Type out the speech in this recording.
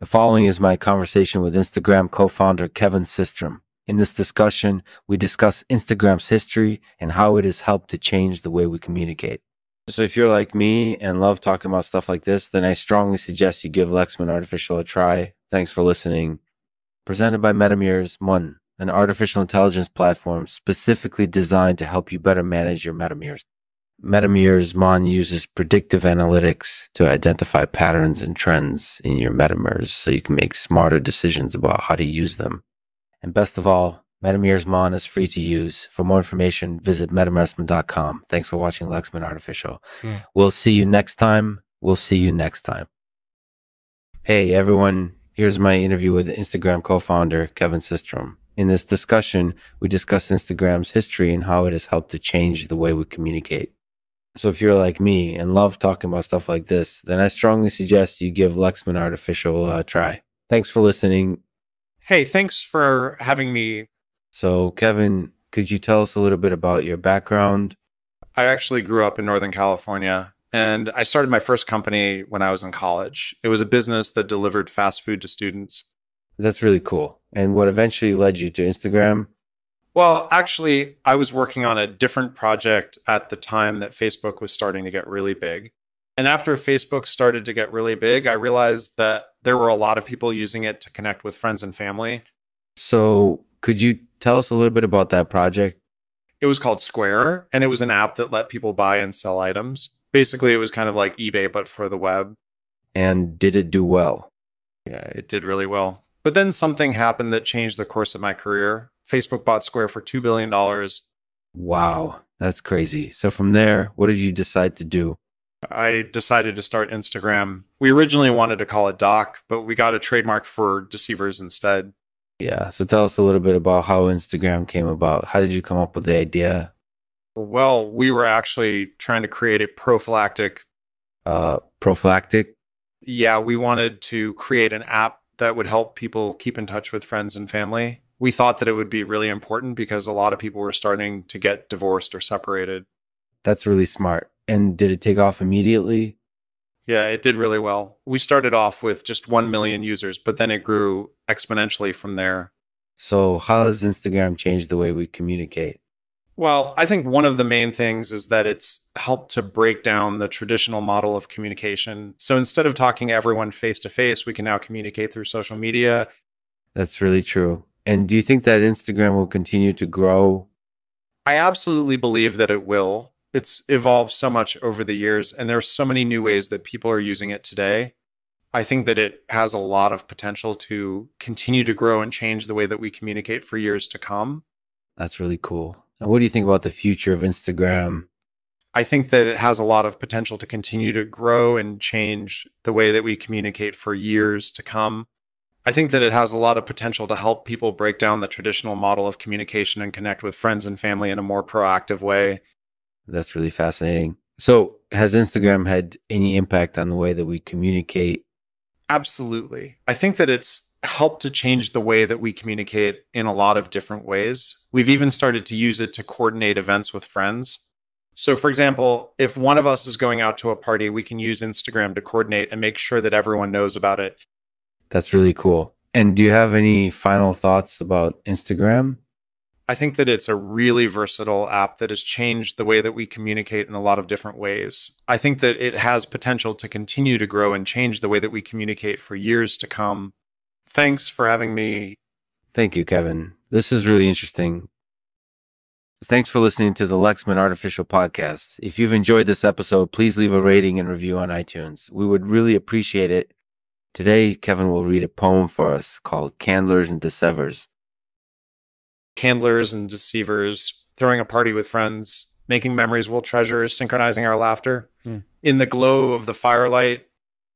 The following is my conversation with Instagram co-founder Kevin Systrom. In this discussion, we discuss Instagram's history and how it has helped to change the way we communicate. So if you're like me and love talking about stuff like this, then I strongly suggest you give Lexman Artificial a try. Thanks for listening. Presented by Metamirrors One, an artificial intelligence platform specifically designed to help you better manage your metamirrors. Metamirrors Mon uses predictive analytics to identify patterns and trends in your metamirrors so you can make smarter decisions about how to use them. And best of all, Metamirrors Mon is free to use. For more information, visit metamirrorsmon.com. Thanks for watching Lexman Artificial. Yeah. We'll see you next time. We'll see you next time. Hey everyone, here's my interview with Instagram co-founder Kevin Systrom. In this discussion, we discuss Instagram's history and how it has helped to change the way we communicate. So if you're like me and love talking about stuff like this, then I strongly suggest you give Lexman Artificial a try. Thanks for listening. Hey, thanks for having me. So, Kevin, could you tell us a little bit about your background? I actually grew up in Northern California and I started my first company when I was in college. It was a business that delivered fast food to students. That's really cool. And what eventually led you to Instagram? Well, actually, I was working on a different project at the time that Facebook was starting to get really big. And after Facebook started to get really big, I realized that there were a lot of people using it to connect with friends and family. So, could you tell us a little bit about that project? It was called Square, and it was an app that let people buy and sell items. Basically, it was kind of like eBay, but for the web. And did it do well? Yeah, it did really well. But then something happened that changed the course of my career. Facebook bought Square for $2 billion. Wow, that's crazy. So, from there, what did you decide to do? I decided to start Instagram. We originally wanted to call it Doc, but we got a trademark for dissevers instead. Yeah. So, tell us a little bit about how Instagram came about. How did you come up with the idea? Well, we were actually trying to create a prophylactic. Uh, prophylactic? Yeah, we wanted to create an app that would help people keep in touch with friends and family. We thought that it would be really important because a lot of people were starting to get divorced or separated. That's really smart. And did it take off immediately? Yeah, it did really well. We started off with just 1 million users, but then it grew exponentially from there. So, how has Instagram changed the way we communicate? Well, I think one of the main things is that it's helped to break down the traditional model of communication. So instead of talking to everyone face to face, we can now communicate through social media. That's really true. And do you think that Instagram will continue to grow? I absolutely believe that it will. It's evolved so much over the years, and there's so many new ways that people are using it today. I think that it has a lot of potential to continue to grow and change the way that we communicate for years to come. That's really cool. And what do you think about the future of Instagram? I think that it has a lot of potential to continue to grow and change the way that we communicate for years to come. I think that it has a lot of potential to help people break down the traditional model of communication and connect with friends and family in a more proactive way. That's really fascinating. So, has Instagram had any impact on the way that we communicate? Absolutely. I think that it's helped to change the way that we communicate in a lot of different ways. We've even started to use it to coordinate events with friends. So, for example, if one of us is going out to a party, we can use Instagram to coordinate and make sure that everyone knows about it. That's really cool. And do you have any final thoughts about Instagram? I think that it's a really versatile app that has changed the way that we communicate in a lot of different ways. I think that it has potential to continue to grow and change the way that we communicate for years to come. Thanks for having me. Thank you, Kevin. This is really interesting. Thanks for listening to the Lexman Artificial Podcast. If you've enjoyed this episode, please leave a rating and review on iTunes. We would really appreciate it. Today, Kevin will read a poem for us called Candlers and Dissevers. Candlers and dissevers, throwing a party with friends, making memories we'll treasure, synchronizing our laughter. Hmm. In the glow of the firelight,